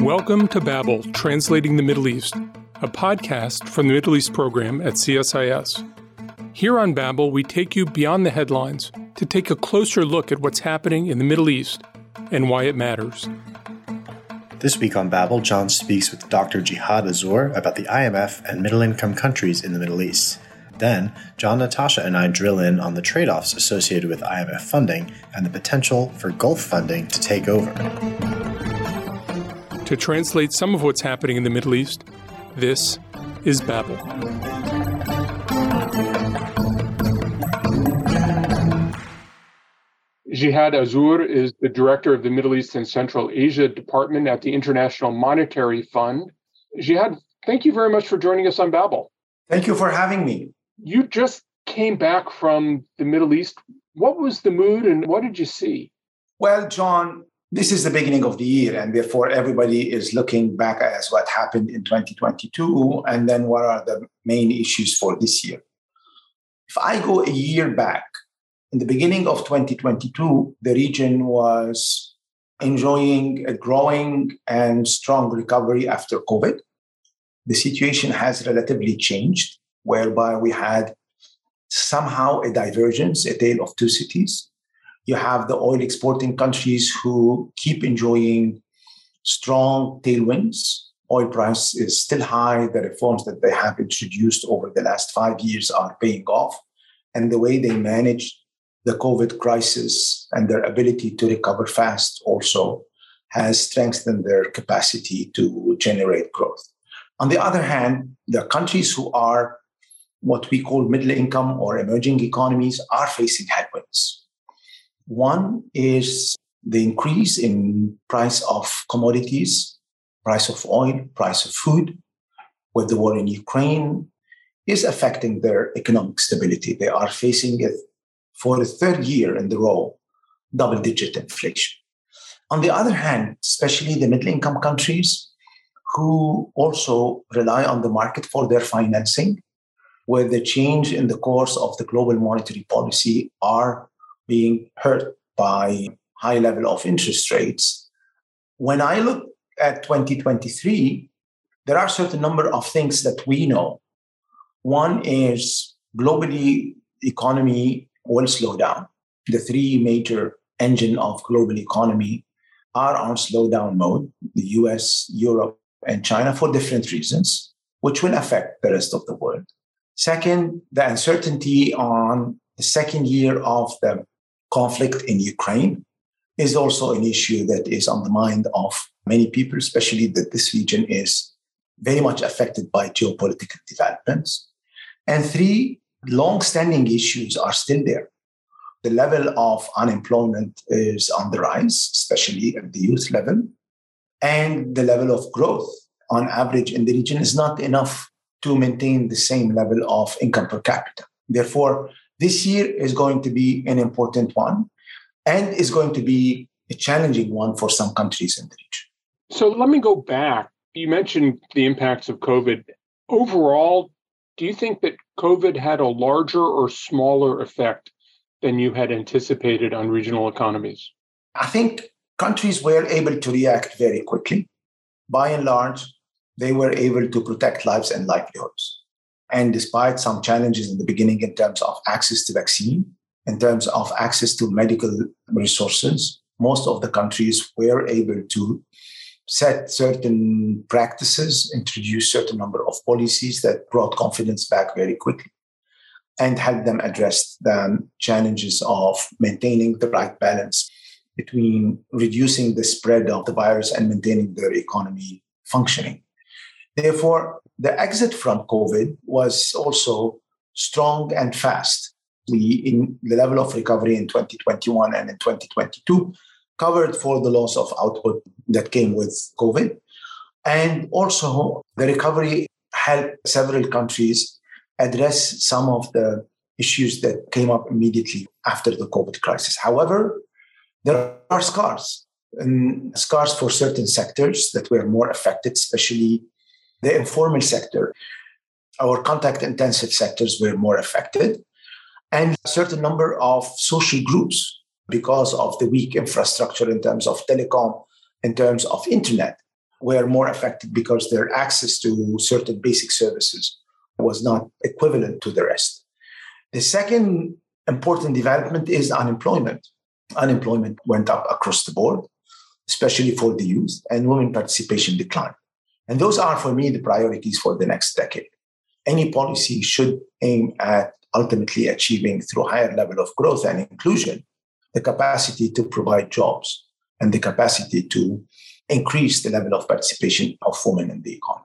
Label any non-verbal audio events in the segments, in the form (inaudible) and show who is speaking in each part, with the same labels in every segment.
Speaker 1: Welcome to Babel, Translating the Middle East, a podcast from the Middle East program at CSIS. Here on Babel, we take you beyond the headlines to take a closer look at what's happening in the Middle East and why it matters.
Speaker 2: This week on Babel, John speaks with Dr. Jihad Azour about the IMF and middle income countries in the Middle East. Then, John, Natasha, and I drill in on the trade offs associated with IMF funding and the potential for Gulf funding to take over.
Speaker 1: To translate some of what's happening in the Middle East, this is Babel. Jihad Azour is the director of the Middle East and Central Asia Department at the International Monetary Fund. Jihad, thank you very much for joining us on Babel.
Speaker 3: Thank you for having me.
Speaker 1: You just came back from the Middle East. What was the mood and what did you see?
Speaker 3: Well, John, this is the beginning of the year, and therefore everybody is looking back as what happened in 2022 and then what are the main issues for this year. If I go a year back, in the beginning of 2022, the region was enjoying a growing and strong recovery after COVID. The situation has relatively changed whereby we had somehow a divergence, a tale of two cities. You have the oil exporting countries who keep enjoying strong tailwinds. Oil price is still high. The reforms that they have introduced over the last five years are paying off. And the way they manage the COVID crisis and their ability to recover fast also has strengthened their capacity to generate growth. On the other hand, the countries who are what we call middle income or emerging economies are facing headwinds. One is the increase in price of commodities, price of oil, price of food, with the war in Ukraine is affecting their economic stability. They are facing it for the third year in the row, double digit inflation. On the other hand, especially the middle income countries who also rely on the market for their financing where the change in the course of the global monetary policy are being hurt by high level of interest rates. When I look at 2023, there are certain number of things that we know. One is globally economy will slow down. The three major engine of global economy are on slowdown mode, the US, Europe, and China for different reasons, which will affect the rest of the world. Second, the uncertainty on the second year of the conflict in Ukraine is also an issue that is on the mind of many people, especially that this region is very much affected by geopolitical developments. And three, long-standing issues are still there. The level of unemployment is on the rise, especially at the youth level, and the level of growth on average in the region is not enough to maintain the same level of income per capita. Therefore, this year is going to be an important one and is going to be a challenging one for some countries in the region.
Speaker 1: So let me go back. You mentioned the impacts of COVID. Overall, do you think that COVID had a larger or smaller effect than you had anticipated on regional economies?
Speaker 3: I think countries were able to react very quickly. By and large, they were able to protect lives and livelihoods. And despite some challenges in the beginning in terms of access to vaccine, in terms of access to medical resources, most of the countries were able to set certain practices, introduce certain number of policies that brought confidence back very quickly and helped them address the challenges of maintaining the right balance between reducing the spread of the virus and maintaining their economy functioning. Therefore, the exit from COVID was also strong and fast. We, in the level of recovery in 2021 and in 2022, covered for the loss of output that came with COVID. And also, the recovery helped several countries address some of the issues that came up immediately after the COVID crisis. However, there are scars, and scars for certain sectors that were more affected, especially the informal sector. Our contact intensive sectors were more affected, and a certain number of social groups because of the weak infrastructure in terms of telecom, in terms of internet, were more affected because their access to certain basic services was not equivalent to the rest. The second important development is unemployment. Unemployment went up across the board, especially for the youth, and women participation declined. And those are, for me, the priorities for the next decade. Any policy should aim at ultimately achieving, through higher level of growth and inclusion, the capacity to provide jobs and the capacity to increase the level of participation of women in the economy.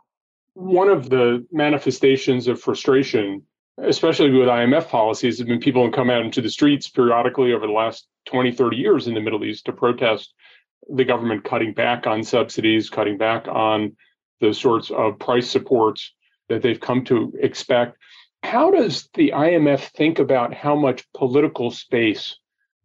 Speaker 1: One of the manifestations of frustration, especially with IMF policies, have been people who come out into the streets periodically over the last 20, 30 years in the Middle East to protest the government cutting back on subsidies, cutting back on the sorts of price supports that they've come to expect. How does the IMF think about how much political space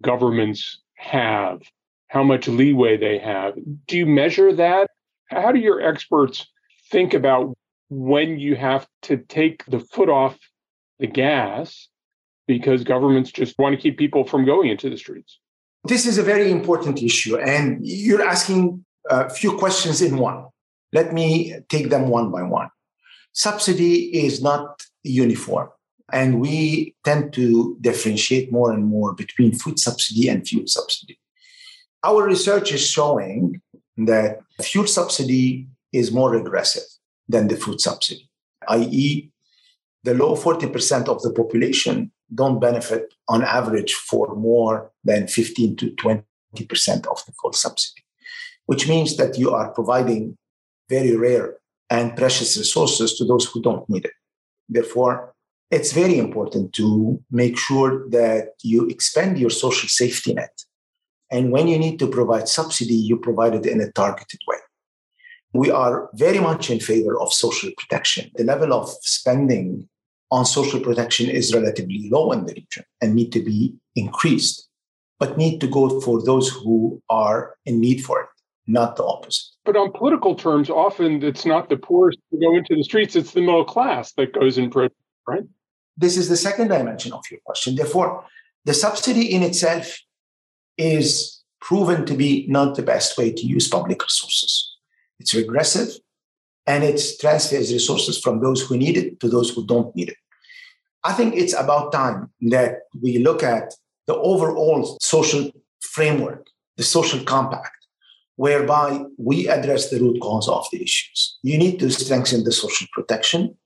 Speaker 1: governments have, how much leeway they have? Do you measure that? How do your experts think about when you have to take the foot off the gas because governments just want to keep people from going into the streets?
Speaker 3: This is a very important issue, and you're asking a few questions in one. Let me take them one by one. Subsidy is not uniform, and we tend to differentiate more and more between food subsidy and fuel subsidy. Our research is showing that fuel subsidy is more regressive than the food subsidy, i.e., the low 40% of the population don't benefit on average for more than 15 to 20% of the full subsidy, which means that you are providing very rare and precious resources to those who don't need it. Therefore, it's very important to make sure that you expand your social safety net. And when you need to provide subsidy, you provide it in a targeted way. We are very much in favor of social protection. The level of spending on social protection is relatively low in the region and need to be increased, but need to go for those who are in need for it, not the opposite.
Speaker 1: But on political terms, often it's not the poorest who go into the streets, it's the middle class that goes in protest, right?
Speaker 3: This is the second dimension of your question. Therefore, the subsidy in itself is proven to be not the best way to use public resources. It's regressive and it transfers resources from those who need it to those who don't need it. I think it's about time that we look at the overall social framework, the social compact, whereby we address the root cause of the issues. You need to strengthen the social protection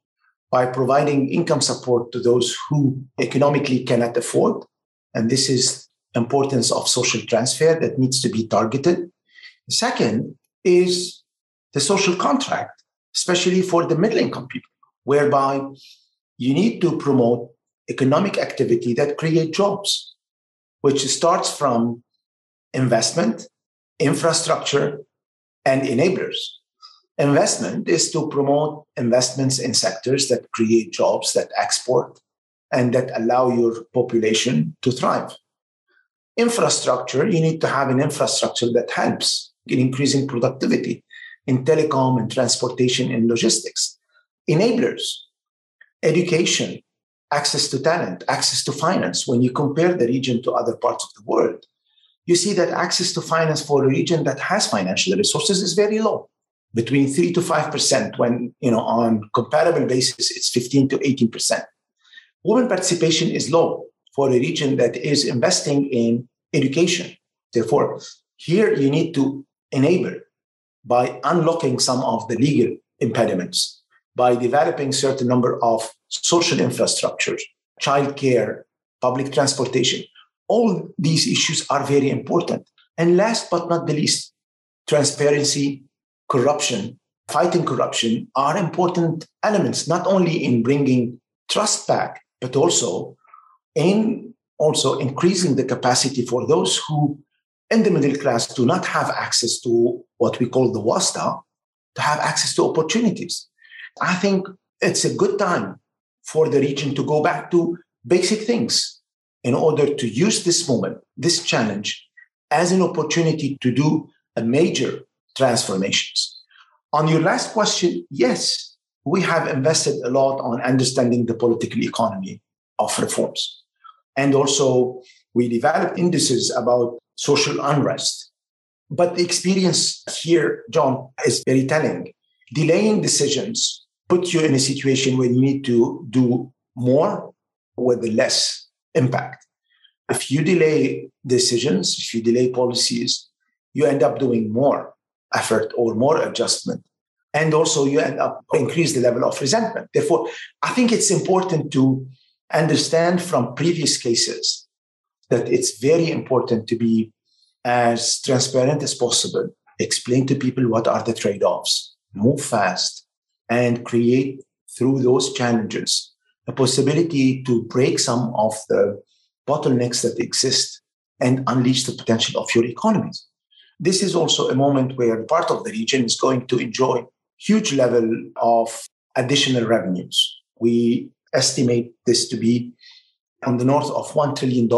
Speaker 3: by providing income support to those who economically cannot afford. And this is importance of social transfer that needs to be targeted. Second is the social contract, especially for the middle income people, whereby you need to promote economic activity that create jobs, which starts from investment, infrastructure, and enablers. Investment is to promote investments in sectors that create jobs, that export, and that allow your population to thrive. Infrastructure, you need to have an infrastructure that helps in increasing productivity in telecom and transportation and logistics. Enablers, education, access to talent, access to finance. When you compare the region to other parts of the world, you see that access to finance for a region that has financial resources is very low, between 3 to 5%, when you know on comparable basis, it's 15 to 18%. Women participation is low for a region that is investing in education. Therefore, here you need to enable by unlocking some of the legal impediments by developing certain number of social infrastructures, childcare, public transportation. All these issues are very important. And last but not the least, transparency, corruption, fighting corruption are important elements, not only in bringing trust back, but also in also increasing the capacity for those who in the middle class do not have access to what we call the wasta to have access to opportunities I think it's a good time for the region to go back to basic things in order to use this moment, this challenge, as an opportunity to do a major transformations. On your last question, yes, we have invested a lot on understanding the political economy of reforms. And also, we developed indices about social unrest. But the experience here, John, is very telling. Delaying decisions put you in a situation where you need to do more with less impact. If you delay decisions, if you delay policies, you end up doing more effort or more adjustment. And also you end up increase the level of resentment. Therefore, I think it's important to understand from previous cases that it's very important to be as transparent as possible, explain to people what are the trade-offs, move fast, and create through those challenges a possibility to break some of the bottlenecks that exist and unleash the potential of your economies. This is also a moment where part of the region is going to enjoy huge level of additional revenues. We estimate this to be on the north of $1 trillion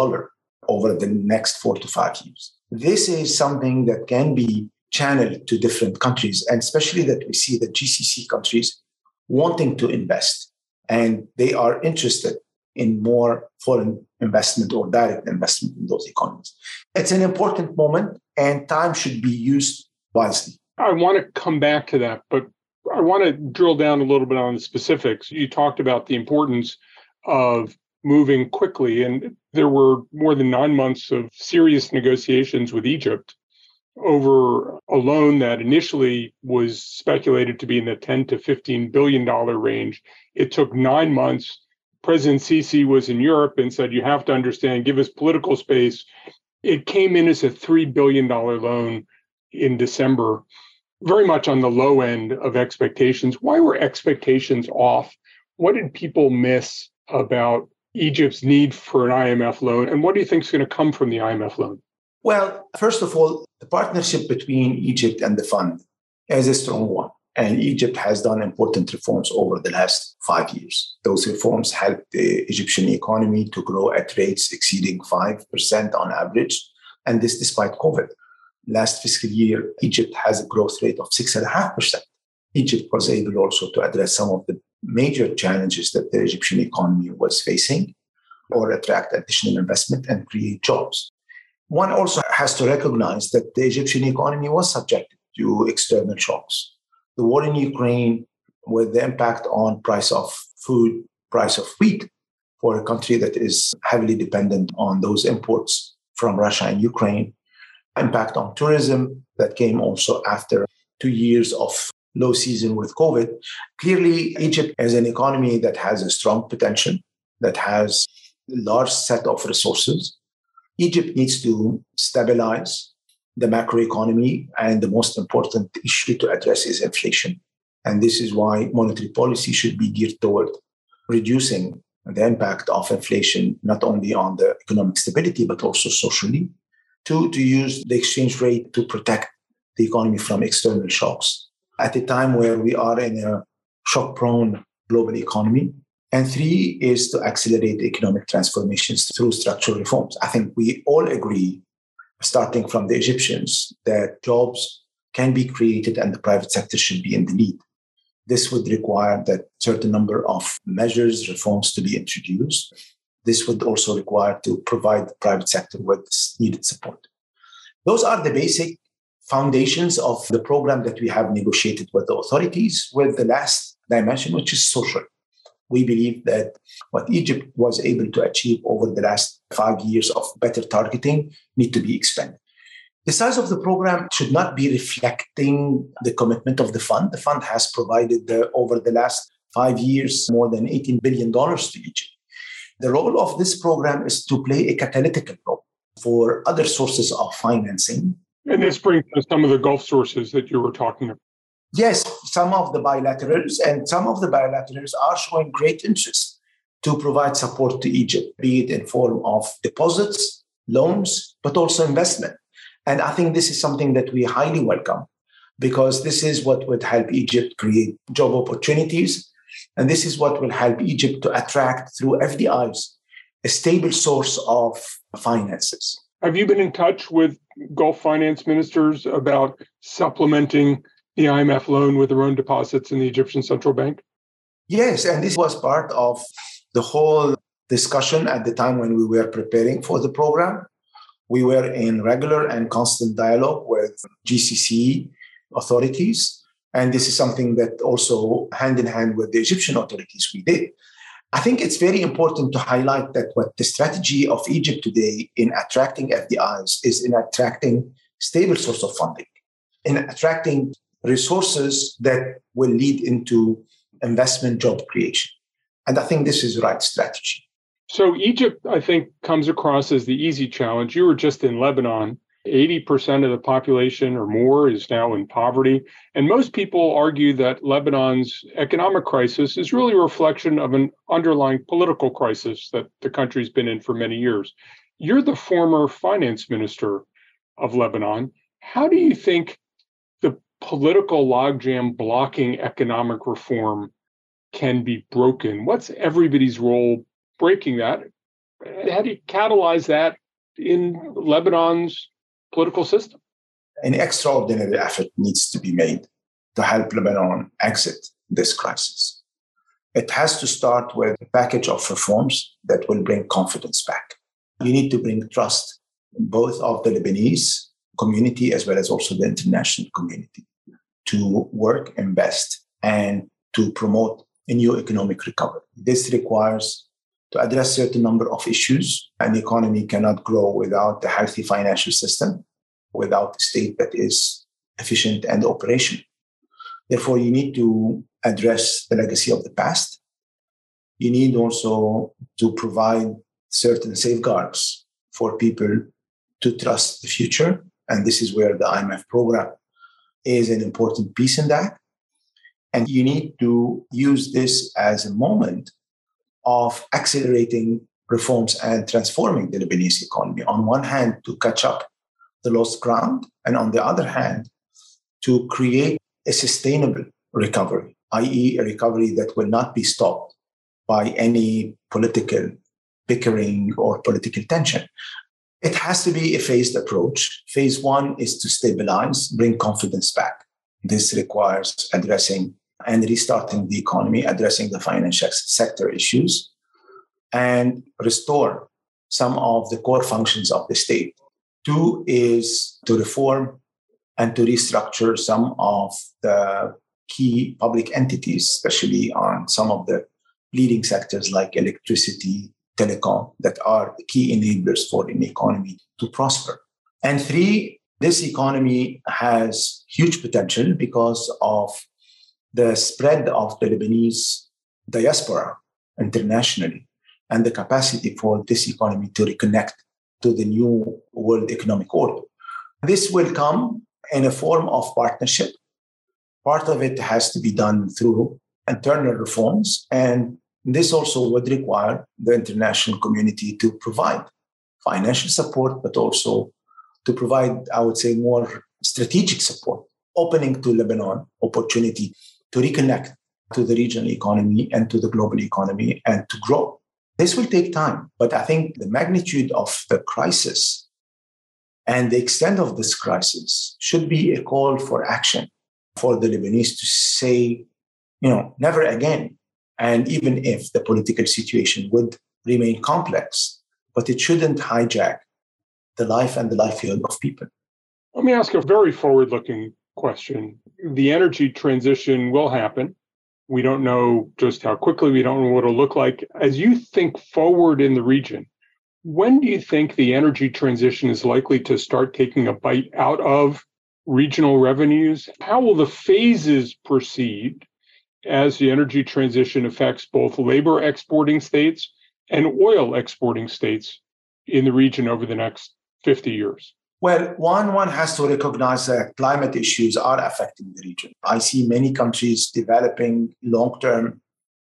Speaker 3: over the next four to five years. This is something that can be channeled to different countries, and especially that we see the GCC countries wanting to invest and they are interested in more foreign investment or direct investment in those economies. It's an important moment, and time should be used wisely.
Speaker 1: I want to come back to that, but I want to drill down a little bit on the specifics. You talked about the importance of moving quickly, and there were more than nine months of serious negotiations with Egypt over a loan that initially was speculated to be in the 10 to 15 billion dollar range. It took nine months. President Sisi was in Europe and said, "You have to understand, give us political space." It came in as a three billion dollar loan in December, very much on the low end of expectations. Why were expectations off? What did people miss about Egypt's need for an IMF loan, and what do you think is going to come from the IMF loan?
Speaker 3: Well, first of all, the partnership between Egypt and the fund is a strong one. And Egypt has done important reforms over the last five years. Those reforms helped the Egyptian economy to grow at rates exceeding 5% on average. And this despite COVID. Last fiscal year, Egypt has a growth rate of 6.5%. Egypt was able also to address some of the major challenges that the Egyptian economy was facing or attract additional investment and create jobs. One also has to recognize that the Egyptian economy was subjected to external shocks. The war in Ukraine, with the impact on price of food, price of wheat, for a country that is heavily dependent on those imports from Russia and Ukraine, impact on tourism that came also after two years of low season with COVID. Clearly, Egypt is an economy that has a strong potential, that has a large set of resources, Egypt needs to stabilize the macroeconomy, and the most important issue to address is inflation. And this is why monetary policy should be geared toward reducing the impact of inflation, not only on the economic stability, but also socially. Two, to use the exchange rate to protect the economy from external shocks at a time where we are in a shock prone global economy and three is to accelerate economic transformations through structural reforms. I think we all agree, starting from the Egyptians, that jobs can be created and the private sector should be in the lead. This would require that certain number of measures, reforms to be introduced. This would also require to provide the private sector with needed support. Those are the basic foundations of the program that we have negotiated with the authorities, with the last dimension, which is social we believe that what Egypt was able to achieve over the last five years of better targeting need to be expanded. The size of the program should not be reflecting the commitment of the fund. The fund has provided the, over the last five years more than $18 billion to Egypt. The role of this program is to play a catalytic role for other sources of financing.
Speaker 1: And this brings to some of the Gulf sources that you were talking about.
Speaker 3: Yes, some of the bilaterals and some of the bilaterals are showing great interest to provide support to Egypt, be it in form of deposits, loans, but also investment. And I think this is something that we highly welcome because this is what would help Egypt create job opportunities. And this is what will help Egypt to attract through FDIs a stable source of finances.
Speaker 1: Have you been in touch with Gulf finance ministers about supplementing the IMF loan with their own deposits in the Egyptian central bank?
Speaker 3: Yes, and this was part of the whole discussion at the time when we were preparing for the program. We were in regular and constant dialogue with GCC authorities. And this is something that also hand in hand with the Egyptian authorities we did. I think it's very important to highlight that what the strategy of Egypt today in attracting FDIs is in attracting stable source of funding, in attracting resources that will lead into investment job creation. And I think this is the right strategy.
Speaker 1: So Egypt, I think, comes across as the easy challenge. You were just in Lebanon. 80% of the population or more is now in poverty. And most people argue that Lebanon's economic crisis is really a reflection of an underlying political crisis that the country's been in for many years. You're the former finance minister of Lebanon. How do you think political logjam blocking economic reform can be broken? What's everybody's role breaking that? How do you catalyze that in Lebanon's political system.
Speaker 3: An extraordinary effort needs to be made to help Lebanon exit this crisis. It has to start with a package of reforms that will bring confidence back. You need to bring trust both of the Lebanese community as well as also the international community to work, invest, and to promote a new economic recovery. This requires to address a certain number of issues. An economy cannot grow without a healthy financial system, without a state that is efficient and operational. Therefore, you need to address the legacy of the past. You need also to provide certain safeguards for people to trust the future. And this is where the IMF program is an important piece in that. And you need to use this as a moment of accelerating reforms and transforming the Lebanese economy. On one hand, to catch up the lost ground, and on the other hand, to create a sustainable recovery, i.e., a recovery that will not be stopped by any political bickering or political tension. It has to be a phased approach. Phase one is to stabilize, bring confidence back. This requires addressing and restarting the economy, addressing the financial sector issues, and restore some of the core functions of the state. Two is to reform and to restructure some of the key public entities, especially on some of the leading sectors like electricity, telecom, that are key enablers for an economy to prosper. And three, this economy has huge potential because of the spread of the Lebanese diaspora internationally and the capacity for this economy to reconnect to the new world economic order. This will come in a form of partnership. Part of it has to be done through internal reforms, and this also would require the international community to provide financial support, but also to provide, I would say, more strategic support, opening to Lebanon opportunity to reconnect to the regional economy and to the global economy and to grow. This will take time, but I think the magnitude of the crisis and the extent of this crisis should be a call for action for the Lebanese to say, you know, never again. And even if the political situation would remain complex, but it shouldn't hijack the life and the livelihood of people.
Speaker 1: Let me ask a very forward looking question. The energy transition will happen. We don't know just how quickly, we don't know what it'll look like. As you think forward in the region, when do you think the energy transition is likely to start taking a bite out of regional revenues? How will the phases proceed as the energy transition affects both labor exporting states and oil exporting states in the region over the next 50 years?
Speaker 3: Well, one, one has to recognize that climate issues are affecting the region. I see many countries developing long term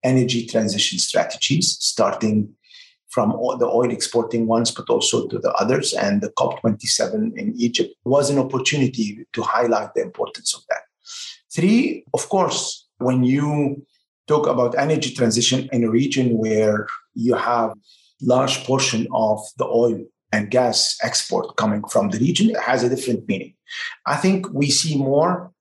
Speaker 3: energy transition strategies, starting from the oil exporting ones, but also to the others. And the COP27 in Egypt was an opportunity to highlight the importance of that. Three, of course, when you talk about energy transition in a region where you have large portion of the oil and gas export coming from the region has a different meaning. I think we see more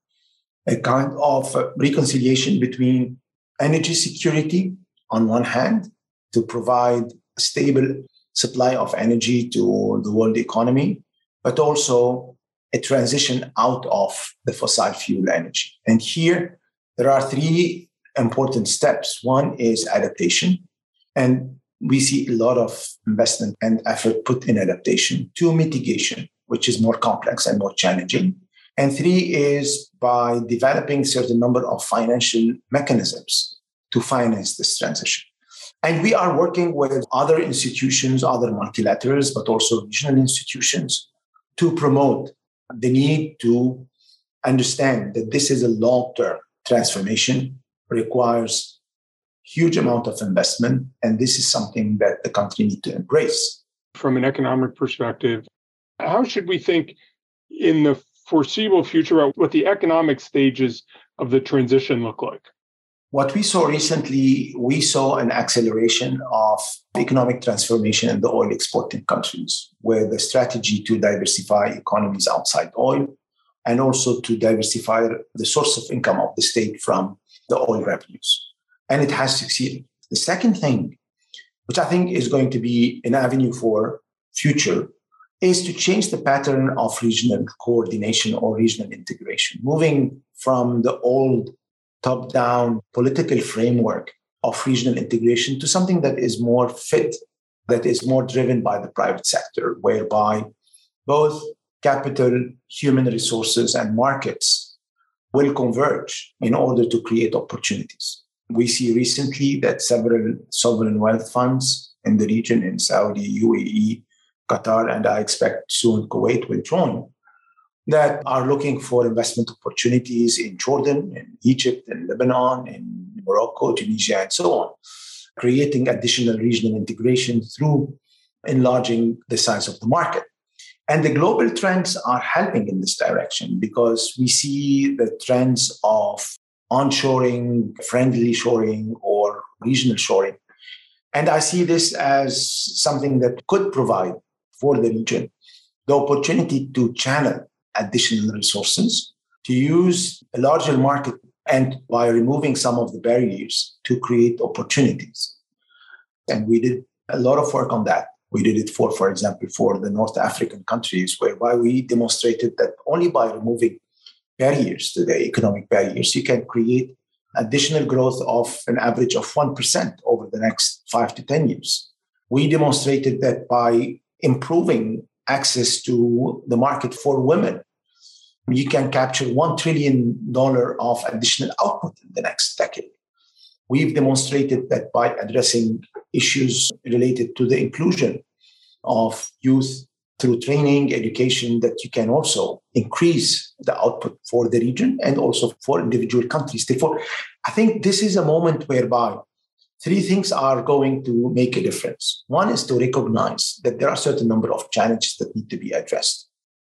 Speaker 3: a kind of reconciliation between energy security on one hand to provide stable supply of energy to the world economy, but also a transition out of the fossil fuel energy. And here, there are three important steps. One is adaptation, and we see a lot of investment and effort put in adaptation. Two, mitigation, which is more complex and more challenging. And three is by developing certain number of financial mechanisms to finance this transition. And we are working with other institutions, other multilaterals, but also regional institutions to promote the need to understand that this is a long-term transformation, requires huge amount of investment, and this is something that the country need to embrace.
Speaker 1: From an economic perspective, how should we think in the foreseeable future about what the economic stages of the transition look like?
Speaker 3: What we saw recently, we saw an acceleration of economic transformation in the oil exporting countries, where the strategy to diversify economies outside oil and also to diversify the source of income of the state from the oil revenues. And it has succeeded. The second thing, which I think is going to be an avenue for future, is to change the pattern of regional coordination or regional integration, moving from the old top down political framework of regional integration to something that is more fit, that is more driven by the private sector, whereby both capital, human resources, and markets will converge in order to create opportunities. We see recently that several sovereign wealth funds in the region, in Saudi, UAE, Qatar, and I expect soon Kuwait will join, that are looking for investment opportunities in Jordan, in Egypt, in Lebanon, in Morocco, Tunisia, and so on, creating additional regional integration through enlarging the size of the market. And the global trends are helping in this direction because we see the trends of onshoring, friendly shoring, or regional shoring. And I see this as something that could provide for the region the opportunity to channel additional resources, to use a larger market, and by removing some of the barriers to create opportunities. And we did a lot of work on that. We did it for, for example, for the North African countries, whereby we demonstrated that only by removing barriers to the economic barriers, you can create additional growth of an average of 1% over the next five to 10 years. We demonstrated that by improving access to the market for women, you can capture $1 trillion of additional output in the next decade. We've demonstrated that by addressing issues related to the inclusion of youth through training, education, that you can also increase the output for the region and also for individual countries. Therefore, I think this is a moment whereby three things are going to make a difference. One is to recognize that there are a certain number of challenges that need to be addressed.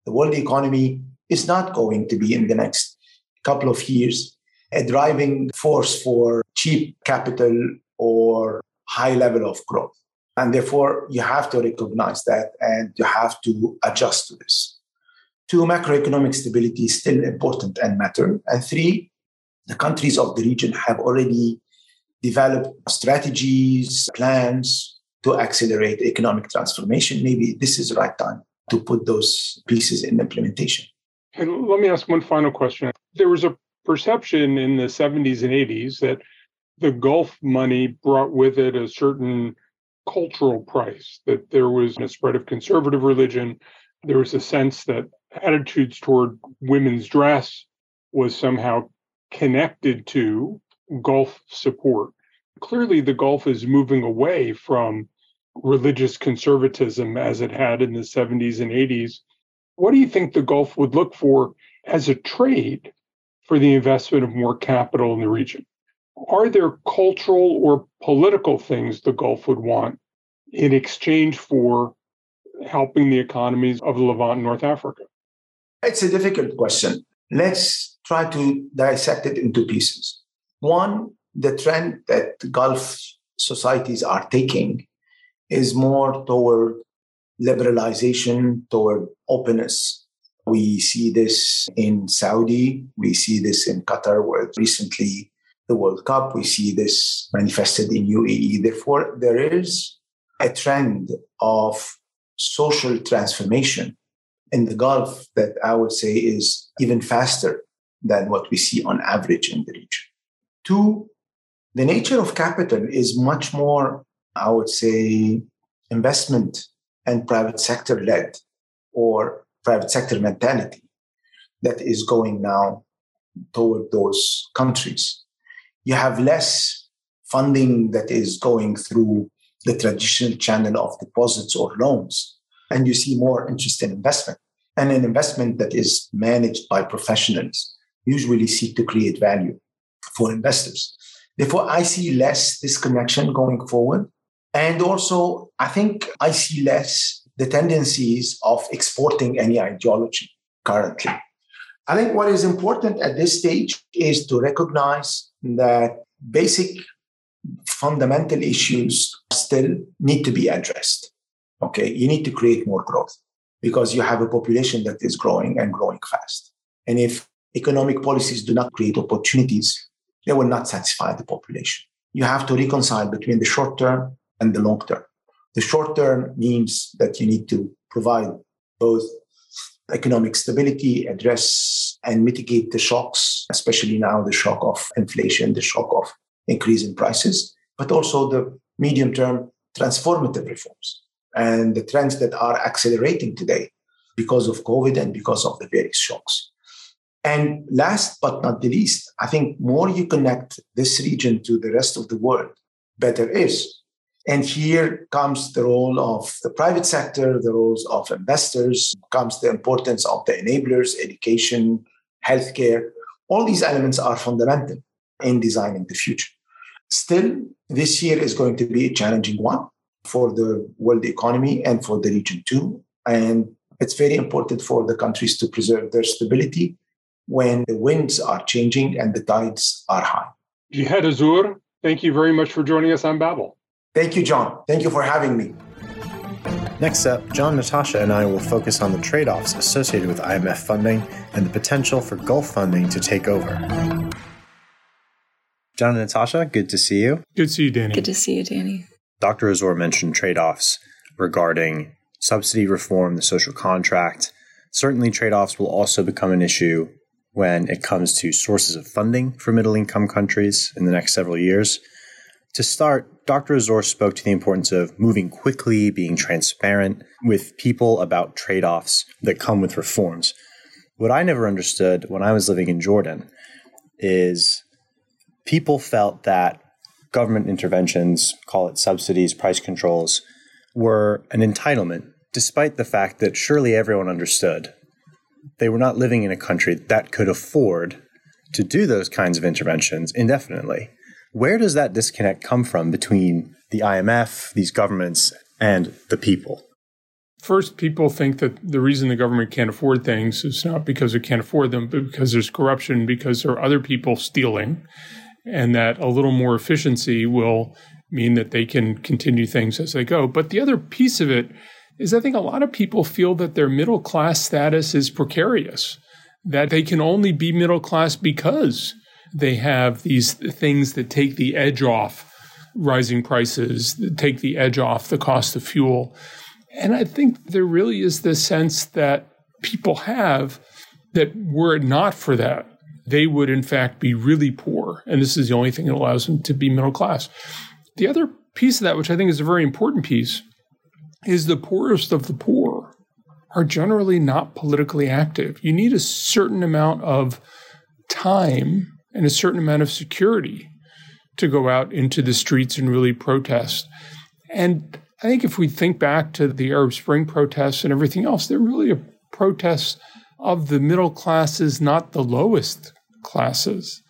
Speaker 3: The world economy is not going to be in the next couple of years a driving force for cheap capital or high level of growth. And therefore, you have to recognize that and you have to adjust to this. Two, macroeconomic stability is still important and matter. And three, the countries of the region have already developed strategies, plans to accelerate economic transformation. Maybe this is the right time to put those pieces in implementation.
Speaker 1: And let me ask one final question. There was a perception in the 70s and 80s that the Gulf money brought with it a certain cultural price, that there was a spread of conservative religion. There was a sense that attitudes toward women's dress was somehow connected to Gulf support. Clearly, the Gulf is moving away from religious conservatism as it had in the 70s and 80s. What do you think the Gulf would look for as a trade for the investment of more capital in the region? Are there cultural or political things the Gulf would want in exchange for helping the economies of the Levant and North Africa?
Speaker 3: It's a difficult question. Let's try to dissect it into pieces. One, the trend that Gulf societies are taking is more toward liberalization, toward openness. We see this in Saudi, we see this in Qatar, where recently the World Cup, we see this manifested in UAE. Therefore, there is a trend of social transformation in the Gulf that I would say is even faster than what we see on average in the region. Two, the nature of capital is much more, I would say, investment and private sector led or private sector mentality that is going now toward those countries. You have less funding that is going through the traditional channel of deposits or loans, and you see more interest in investment. And an investment that is managed by professionals usually seek to create value for investors. Therefore, I see less disconnection going forward. And also, I think I see less the tendencies of exporting any ideology currently. I think what is important at this stage is to recognize that basic fundamental issues still need to be addressed. Okay, you need to create more growth because you have a population that is growing and growing fast. And if economic policies do not create opportunities, they will not satisfy the population. You have to reconcile between the short term and the long term. The short term means that you need to provide both economic stability, address and mitigate the shocks, especially now the shock of inflation, the shock of increase in prices, but also the medium term transformative reforms and the trends that are accelerating today because of COVID and because of the various shocks. And last but not the least, I think more you connect this region to the rest of the world, better is. And here comes the role of the private sector, the roles of investors, comes the importance of the enablers, education, healthcare. All these elements are fundamental in designing the future. Still, this year is going to be a challenging one for the world economy and for the region too. And it's very important for the countries to preserve their stability when the winds are changing and the tides are high.
Speaker 1: Jihad Azour, thank you very much for joining us on Babel.
Speaker 3: Thank you, John. Thank you for having me.
Speaker 2: Next up, John, Natasha, and I will focus on the trade offs associated with IMF funding and the potential for Gulf funding to take over. John and Natasha, good to see you.
Speaker 1: Good to see you, Danny.
Speaker 4: Good to see you, Danny.
Speaker 2: Dr. Azour mentioned trade offs regarding subsidy reform, the social contract. Certainly, trade offs will also become an issue when it comes to sources of funding for middle income countries in the next several years. To start, Dr. Azour spoke to the importance of moving quickly, being transparent with people about trade offs that come with reforms. What I never understood when I was living in Jordan is people felt that government interventions, call it subsidies, price controls, were an entitlement, despite the fact that surely everyone understood they were not living in a country that could afford to do those kinds of interventions indefinitely. Where does that disconnect come from between the IMF, these governments, and the people?
Speaker 1: First, people think that the reason the government can't afford things is not because it can't afford them, but because there's corruption, because there are other people stealing, and that a little more efficiency will mean that they can continue things as they go. But the other piece of it is I think a lot of people feel that their middle class status is precarious, that they can only be middle class because they have these things that take the edge off rising prices, that take the edge off the cost of fuel. And I think there really is this sense that people have that were it not for that, they would in fact be really poor. And this is the only thing that allows them to be middle class. The other piece of that, which I think is a very important piece, is the poorest of the poor are generally not politically active. You need a certain amount of time and a certain amount of security to go out into the streets and really protest. And I think if we think back to the Arab Spring protests and everything else, they're really a protest of the middle classes, not the lowest classes.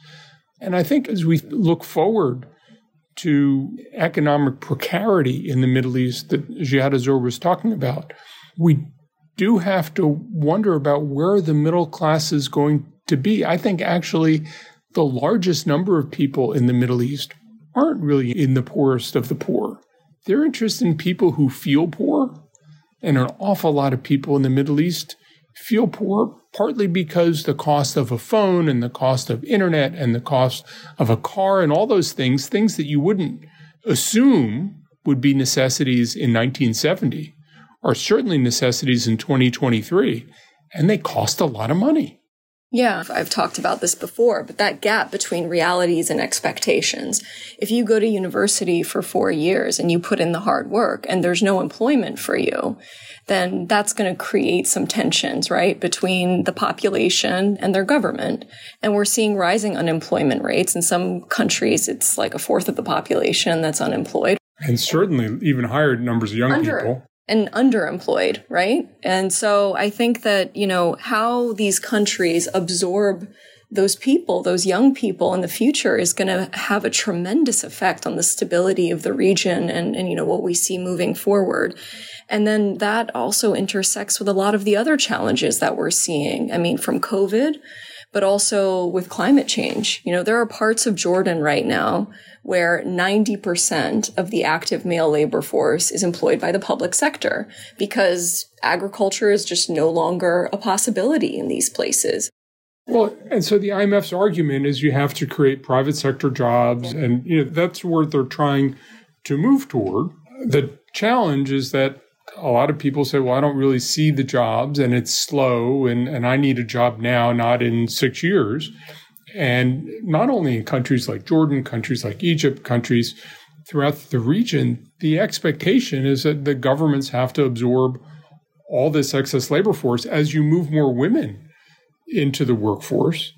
Speaker 1: And I think as we look forward to economic precarity in the Middle East that Jihad Azour was talking about, we do have to wonder about where the middle class is going to be. I think actually the largest number of people in the Middle East aren't really in the poorest of the poor. They're interested in people who feel poor, and an awful lot of people in the Middle East feel poor partly because the cost of a phone and the cost of internet and the cost of a car and all those things, things that you wouldn't assume would be necessities in 1970 are certainly necessities in 2023, and they cost a lot of money.
Speaker 4: Yeah, I've talked about this before, but that gap between realities and expectations. If you go to university for four years and you put in the hard work and there's no employment for you, then that's going to create some tensions, right, between the population and their government. And we're seeing rising unemployment rates. In some countries, it's like a fourth of the population that's unemployed.
Speaker 1: And certainly even higher numbers of young Under, people
Speaker 4: and underemployed, right? And so I think that, you know, how these countries absorb those people, those young people in the future is going to have a tremendous effect on the stability of the region and, and, you know, what we see moving forward. And then that also intersects with a lot of the other challenges that we're seeing. I mean, from COVID, but also with climate change. You know, there are parts of Jordan right now where 90% of the active male labor force is employed by the public sector because agriculture is just no longer a possibility in these places.
Speaker 1: Well, and so the IMF's argument is you have to create private sector jobs, and you know that's where they're trying to move toward. The challenge is that a lot of people say, well, I don't really see the jobs and it's slow and, and I need a job now, not in six years. And not only in countries like Jordan, countries like Egypt, countries throughout the region, the expectation is that the governments have to absorb all this excess labor force as you move more women into the workforce.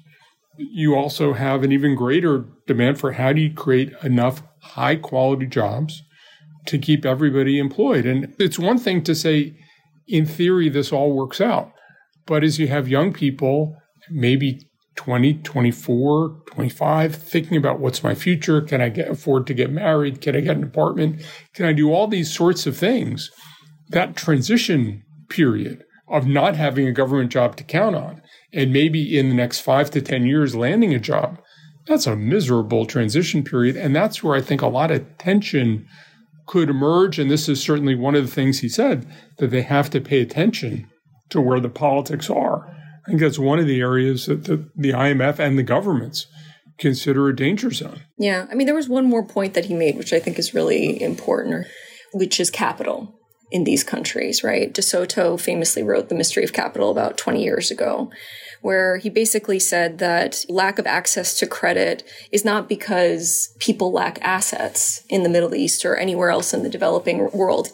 Speaker 1: You also have an even greater demand for how do you create enough high quality jobs to keep everybody employed. And it's one thing to say, in theory, this all works out. But as you have young people, maybe 20, 24, 25, thinking about what's my future? Can I get, afford to get married? Can I get an apartment? Can I do all these sorts of things? That transition period of not having a government job to count on, and maybe in the next five to 10 years landing a job, that's a miserable transition period. And that's where I think a lot of tension could emerge. And this is certainly one of the things he said that they have to pay attention to where the politics are I think that's one of the areas that the, the IMF and the governments consider a danger zone.
Speaker 4: Yeah. I mean, there was one more point that he made, which I think is really important, which is capital in these countries, right? De Soto famously wrote The Mystery of Capital about 20 years ago, where he basically said that lack of access to credit is not because people lack assets in the Middle East or anywhere else in the developing world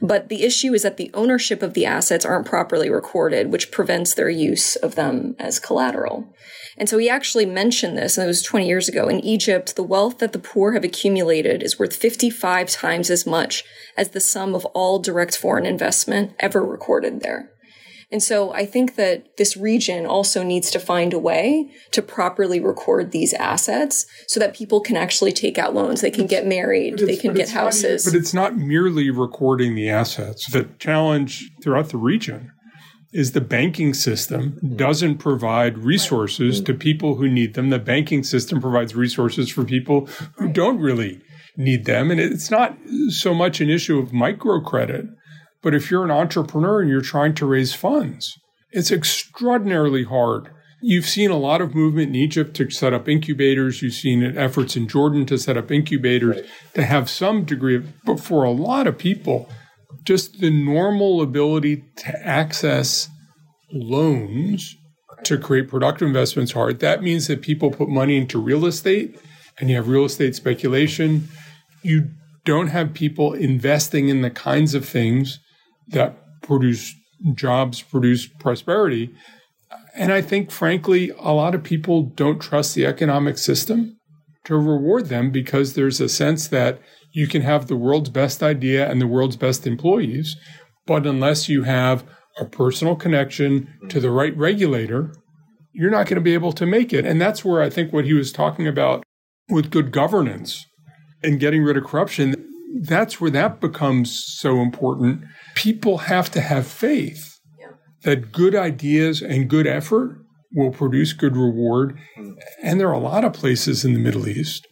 Speaker 4: but the issue is that the ownership of the assets aren't properly recorded, which prevents their use of them as collateral. And so he actually mentioned this, and it was 20 years ago. In Egypt, the wealth that the poor have accumulated is worth 55 times as much as the sum of all direct foreign investment ever recorded there. And so I think that this region also needs to find a way to properly record these assets so that people can actually take out loans. They can get married. They can get houses.
Speaker 1: Not, but it's not merely recording the assets. The challenge throughout the region is the banking system doesn't provide resources to people who need them. The banking system provides resources for people who don't really need them. And it's not so much an issue of microcredit but if you're an entrepreneur and you're trying to raise funds, it's extraordinarily hard. You've seen a lot of movement in Egypt to set up incubators. You've seen efforts in Jordan to set up incubators right. to have some degree of, but for a lot of people, just the normal ability to access loans to create productive investments hard. That means that people put money into real estate and you have real estate speculation. You don't have people investing in the kinds of things that produce jobs, produce prosperity. And I think, frankly, a lot of people don't trust the economic system to reward them because there's a sense that you can have the world's best idea and the world's best employees, but unless you have a personal connection to the right regulator, you're not going to be able to make it. And that's where I think what he was talking about with good governance and getting rid of corruption, that's where that becomes so important people have to have faith yeah. that good ideas and good effort will produce good reward. Mm. And there are a lot of places in the Middle East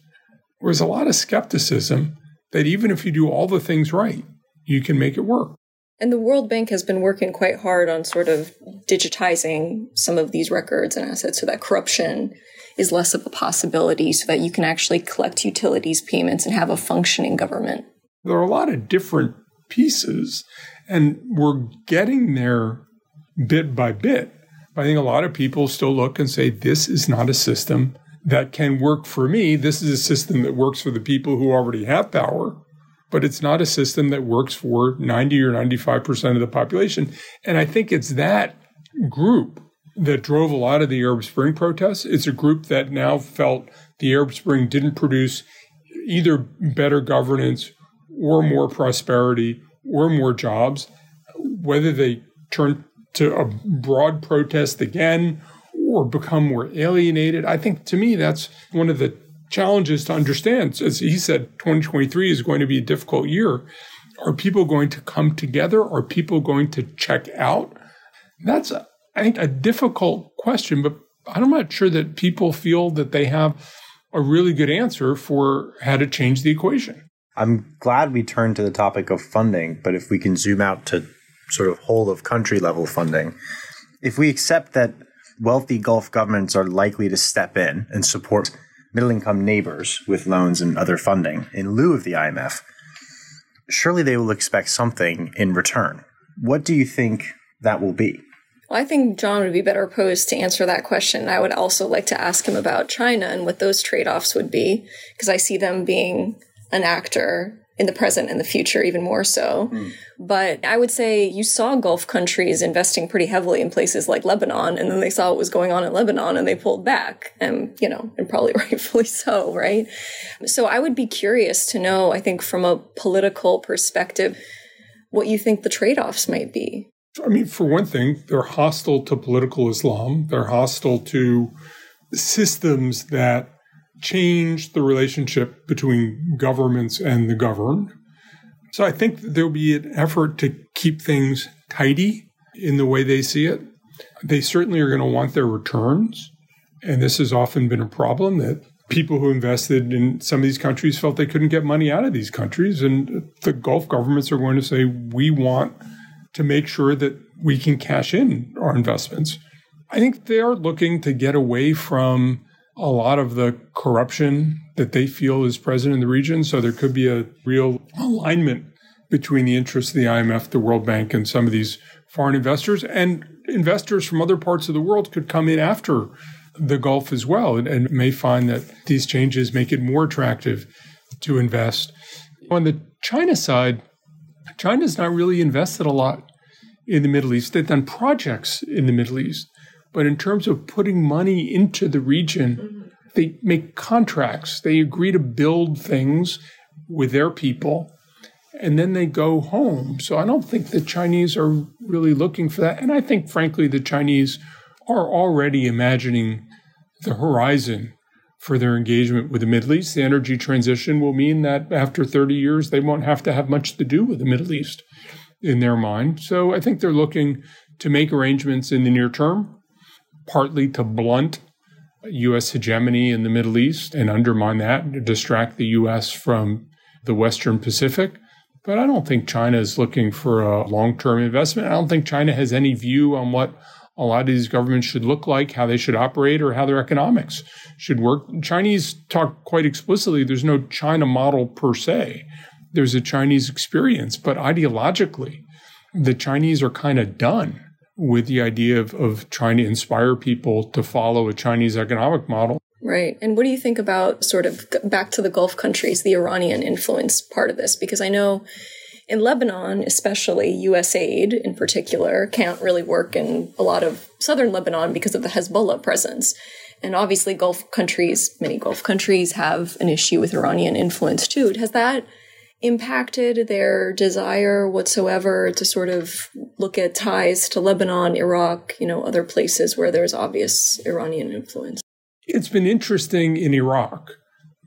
Speaker 1: where there's a lot of skepticism that even if you do all the things right, you can make it work.
Speaker 4: And the World Bank has been working quite hard on sort of digitizing some of these records and assets so that corruption is less of a possibility, so that you can actually collect utilities payments and have a functioning government.
Speaker 1: There are a lot of different pieces, and we're getting there bit by bit. I think a lot of people still look and say, this is not a system that can work for me. This is a system that works for the people who already have power, but it's not a system that works for 90 or 95% of the population. And I think it's that group that drove a lot of the Arab Spring protests. It's a group that now felt the Arab Spring didn't produce either better governance or more prosperity or more jobs. Whether they turn to a broad protest again or become more alienated, I think to me that's one of the challenges to understand. As he said, 2023 is going to be a difficult year. Are people going to come together? Are people going to check out? That's, I think, a difficult question, but I'm not sure that people feel that they have a really good answer for how to change the equation.
Speaker 2: I'm glad we turned to the topic of funding, but if we can zoom out to sort of whole of country level funding, if we accept that wealthy Gulf governments are likely to step in and support middle income neighbors with loans and other funding in lieu of the IMF, surely they will expect something in return. What do you think that will be?
Speaker 4: Well, I think John would be better posed to answer that question. I would also like to ask him about China and what those trade offs would be, because I see them being an actor in the present and the future, even more so. Mm. But I would say you saw Gulf countries investing pretty heavily in places like Lebanon, and then they saw what was going on in Lebanon and they pulled back, and, you know, and probably (laughs) rightfully so, right? So I would be curious to know, I think, from a political perspective, what you think the trade offs might be.
Speaker 1: I mean, for one thing, they're hostile to political Islam. They're hostile to systems that change the relationship between governments and the governed. So I think there'll be an effort to keep things tidy in the way they see it. They certainly are going to want their returns. And this has often been a problem that people who invested in some of these countries felt they couldn't get money out of these countries. And the Gulf governments are going to say, we want to make sure that we can cash in our investments. I think they are looking to get away from a lot of the corruption that they feel is present in the region. So there could be a real alignment between the interests of the IMF, the World Bank, and some of these foreign investors. And investors from other parts of the world could come in after the Gulf as well and, and may find that these changes make it more attractive to invest. On the China side, China's not really invested a lot in the Middle East. They've done projects in the Middle East. But in terms of putting money into the region, mm-hmm. they make contracts. They agree to build things with their people and then they go home. So I don't think the Chinese are really looking for that. And I think, frankly, the Chinese are already imagining the horizon for their engagement with the Middle East. The energy transition will mean that after 30 years, they won't have to have much to do with the Middle East in their mind. So I think they're looking to make arrangements in the near term partly to blunt U.S. hegemony in the Middle East and undermine that, distract the U.S. from the Western Pacific. But I don't think China is looking for a long term investment. I don't think China has any view on what a lot of these governments should look like, how they should operate, or how their economics should work. Chinese talk quite explicitly there's no China model per se. There's a Chinese experience, but ideologically, the Chinese are kind of done with the idea of, of trying to inspire people to follow a Chinese economic model.
Speaker 4: Right. And what do you think about sort of back to the Gulf countries, the Iranian influence part of this? Because I know in Lebanon, especially US aid in particular, can't really work in a lot of southern Lebanon because of the Hezbollah presence. And obviously, Gulf countries, many Gulf countries have an issue with Iranian influence too. Has that impacted their desire whatsoever to sort of look at ties to Lebanon, Iraq, you know, other places where there's obvious Iranian influence?
Speaker 1: It's been interesting in Iraq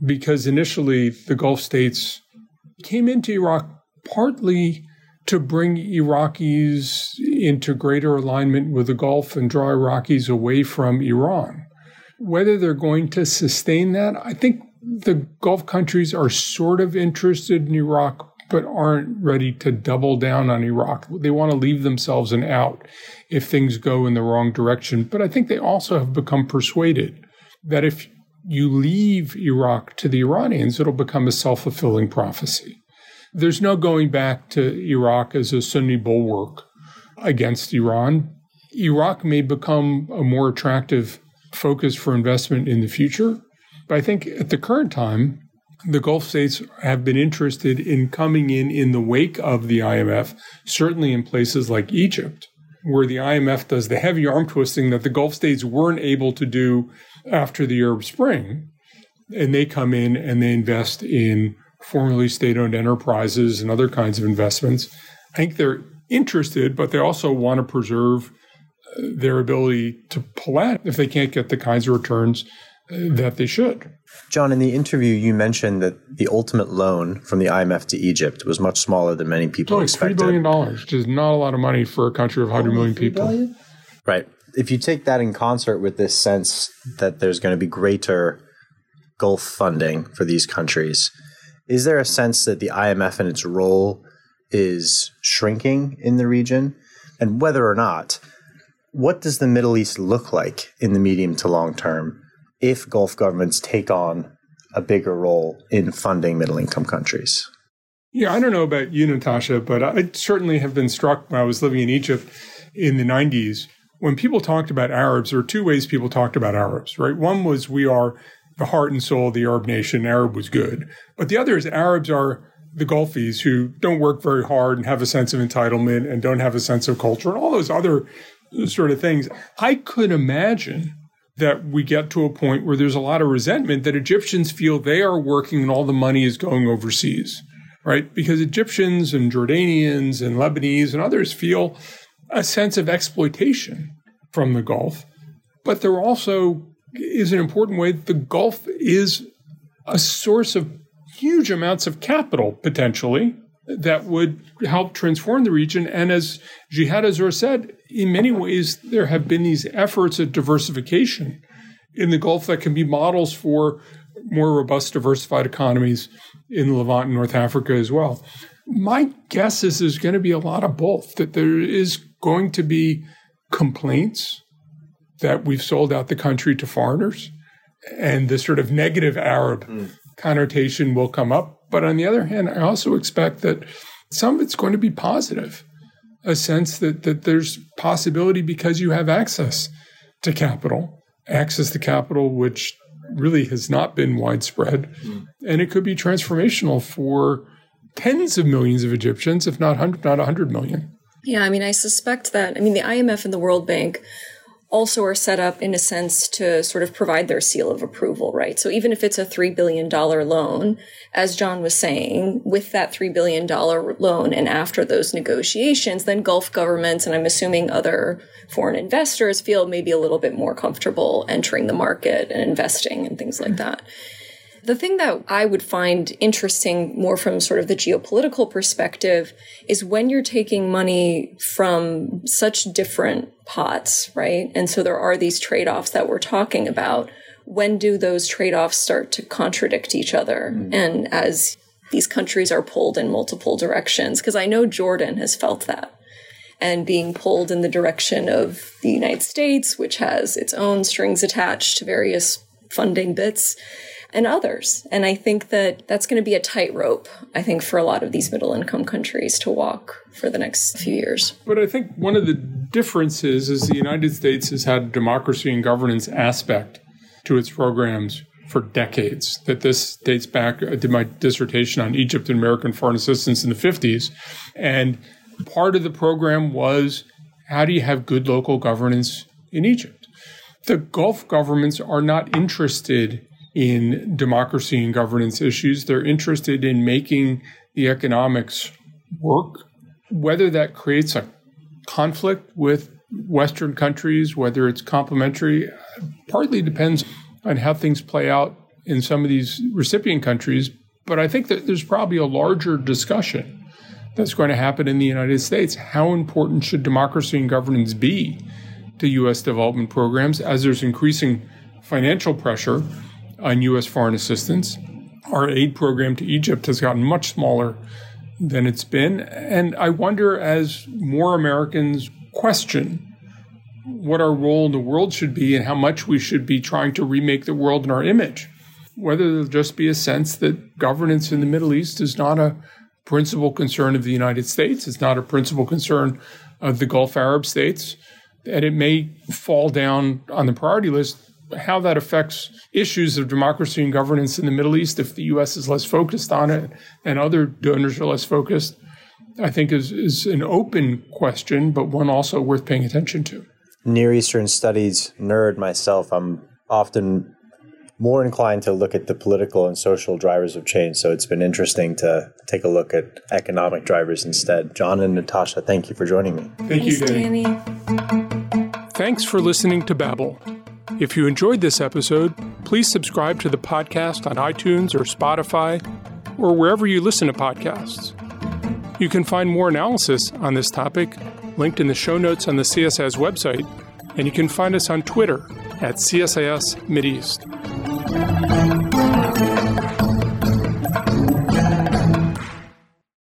Speaker 1: because initially the Gulf states came into Iraq partly to bring Iraqis into greater alignment with the Gulf and draw Iraqis away from Iran. Whether they're going to sustain that, I think the Gulf countries are sort of interested in Iraq, but aren't ready to double down on Iraq. They want to leave themselves an out if things go in the wrong direction. But I think they also have become persuaded that if you leave Iraq to the Iranians, it'll become a self fulfilling prophecy. There's no going back to Iraq as a Sunni bulwark against Iran. Iraq may become a more attractive focus for investment in the future. But I think at the current time, the Gulf states have been interested in coming in in the wake of the IMF, certainly in places like Egypt, where the IMF does the heavy arm twisting that the Gulf states weren't able to do after the Arab Spring. And they come in and they invest in formerly state owned enterprises and other kinds of investments. I think they're interested, but they also want to preserve uh, their ability to pull out if they can't get the kinds of returns uh, that they should.
Speaker 2: John, in the interview, you mentioned that the ultimate loan from the IMF to Egypt was much smaller than many people
Speaker 1: only
Speaker 2: expected.
Speaker 1: $3 billion, which is not a lot of money for a country of 100 million people. Billion?
Speaker 2: Right. If you take that in concert with this sense that there's going to be greater Gulf funding for these countries, is there a sense that the IMF and its role is shrinking in the region? And whether or not, what does the Middle East look like in the medium to long term if Gulf governments take on a bigger role in funding middle income countries?
Speaker 1: Yeah, I don't know about you, Natasha, but I certainly have been struck when I was living in Egypt in the 90s. When people talked about Arabs, there were two ways people talked about Arabs, right? One was we are the heart and soul of the Arab nation. Arab was good. But the other is Arabs are the Gulfies who don't work very hard and have a sense of entitlement and don't have a sense of culture and all those other sort of things. I could imagine that we get to a point where there's a lot of resentment that Egyptians feel they are working and all the money is going overseas, right? Because Egyptians and Jordanians and Lebanese and others feel a sense of exploitation from the Gulf. But they're also is an important way the Gulf is a source of huge amounts of capital potentially that would help transform the region. And as Jihad Azour said, in many ways, there have been these efforts at diversification in the Gulf that can be models for more robust, diversified economies in the Levant and North Africa as well. My guess is there's going to be a lot of both, that there is going to be complaints that we've sold out the country to foreigners and the sort of negative Arab mm. connotation will come up. But on the other hand, I also expect that some of it's going to be positive, a sense that, that there's possibility because you have access to capital, access to capital, which really has not been widespread. Mm. And it could be transformational for tens of millions of Egyptians, if not 100, not 100 million.
Speaker 4: Yeah, I mean, I suspect that, I mean, the IMF and the World Bank also are set up in a sense to sort of provide their seal of approval, right? So even if it's a $3 billion loan, as John was saying, with that $3 billion loan and after those negotiations, then Gulf governments, and I'm assuming other foreign investors feel maybe a little bit more comfortable entering the market and investing and things like that. The thing that I would find interesting more from sort of the geopolitical perspective is when you're taking money from such different pots, right? And so there are these trade offs that we're talking about. When do those trade offs start to contradict each other? Mm-hmm. And as these countries are pulled in multiple directions, because I know Jordan has felt that and being pulled in the direction of the United States, which has its own strings attached to various funding bits and others. And I think that that's going to be a tightrope, I think, for a lot of these middle income countries to walk for the next few years.
Speaker 1: But I think one of the differences is the United States has had a democracy and governance aspect to its programs for decades. That this dates back, I did my dissertation on Egypt and American foreign assistance in the 50s. And part of the program was how do you have good local governance in Egypt? The Gulf governments are not interested in democracy and governance issues. They're interested in making the economics work, whether that creates a conflict with Western countries, whether it's complementary, partly depends on how things play out in some of these recipient countries. But I think that there's probably a larger discussion that's going to happen in the United States. How important should democracy and governance be to U.S. development programs as there's increasing financial pressure on U.S. foreign assistance. Our aid program to Egypt has gotten much smaller than it's been. And I wonder as more Americans question what our role in the world should be and how much we should be trying to remake the world in our image, whether there'll just be a sense that governance in the Middle East is not a principal concern of the United States. It's not a principal concern of the Gulf Arab states. And it may fall down on the priority list. How that affects issues of democracy and governance in the Middle East if the U.S. is less focused on it and other donors are less focused, I think is, is an open question, but one also worth paying attention to.
Speaker 2: Near Eastern studies nerd myself. I'm often more inclined to look at the political and social drivers of change. So it's been interesting to take a look at economic drivers instead. John and Natasha, thank you for joining me.
Speaker 1: Thank
Speaker 4: Thanks,
Speaker 1: you, Danny.
Speaker 4: Danny.
Speaker 1: Thanks for listening to Babel. If you enjoyed this episode, please subscribe to the podcast on iTunes or Spotify or wherever you listen to podcasts. You can find more analysis on this topic linked in the show notes on the CSIS website, and you can find us on Twitter at CSIS Mideast.